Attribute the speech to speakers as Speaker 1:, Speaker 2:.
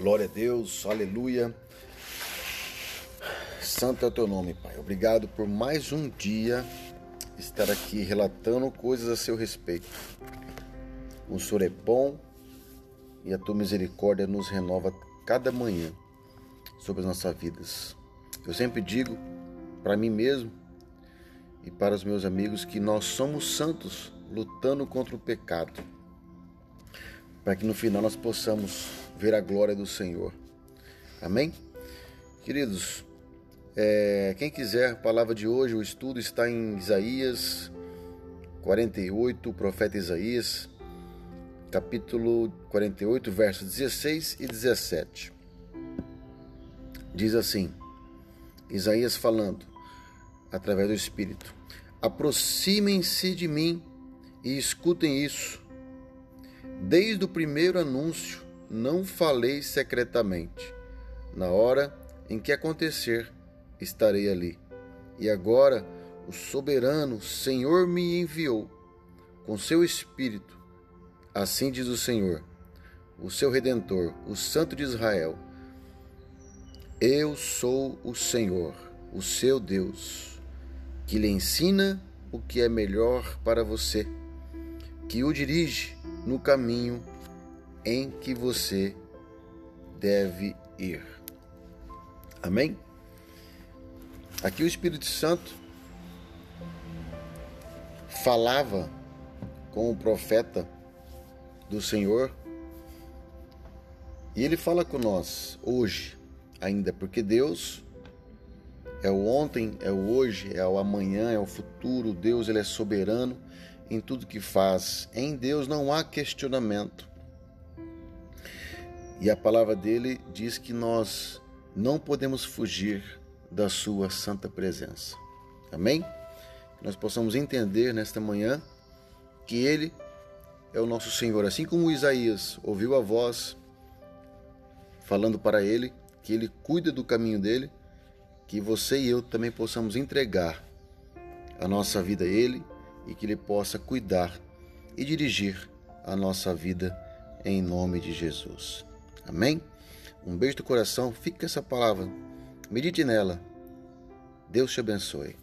Speaker 1: Glória a Deus, aleluia. Santo é o teu nome, Pai. Obrigado por mais um dia estar aqui relatando coisas a seu respeito. O Senhor é bom e a tua misericórdia nos renova cada manhã sobre as nossas vidas. Eu sempre digo para mim mesmo e para os meus amigos que nós somos santos lutando contra o pecado, para que no final nós possamos ver a glória do Senhor. Amém? Queridos, é, quem quiser a palavra de hoje, o estudo está em Isaías 48, o profeta Isaías, capítulo 48, versos 16 e 17. Diz assim: Isaías falando, através do Espírito: Aproximem-se de mim e escutem isso. Desde o primeiro anúncio, não falei secretamente. Na hora em que acontecer, estarei ali. E agora o soberano Senhor me enviou com seu Espírito. Assim diz o Senhor, o seu redentor, o Santo de Israel. Eu sou o Senhor, o seu Deus, que lhe ensina o que é melhor para você, que o dirige no caminho em que você deve ir. Amém? Aqui o Espírito Santo falava com o profeta do Senhor e ele fala com nós hoje ainda, porque Deus é o ontem, é o hoje, é o amanhã, é o futuro. Deus ele é soberano em tudo que faz. Em Deus não há questionamento. E a palavra dele diz que nós não podemos fugir da sua santa presença. Amém? Que nós possamos entender nesta manhã que ele é o nosso Senhor, assim como Isaías ouviu a voz falando para ele que ele cuida do caminho dele, que você e eu também possamos entregar a nossa vida a ele e que ele possa cuidar e dirigir a nossa vida em nome de Jesus. Amém? Um beijo do coração, com essa palavra, medite nela. Deus te abençoe.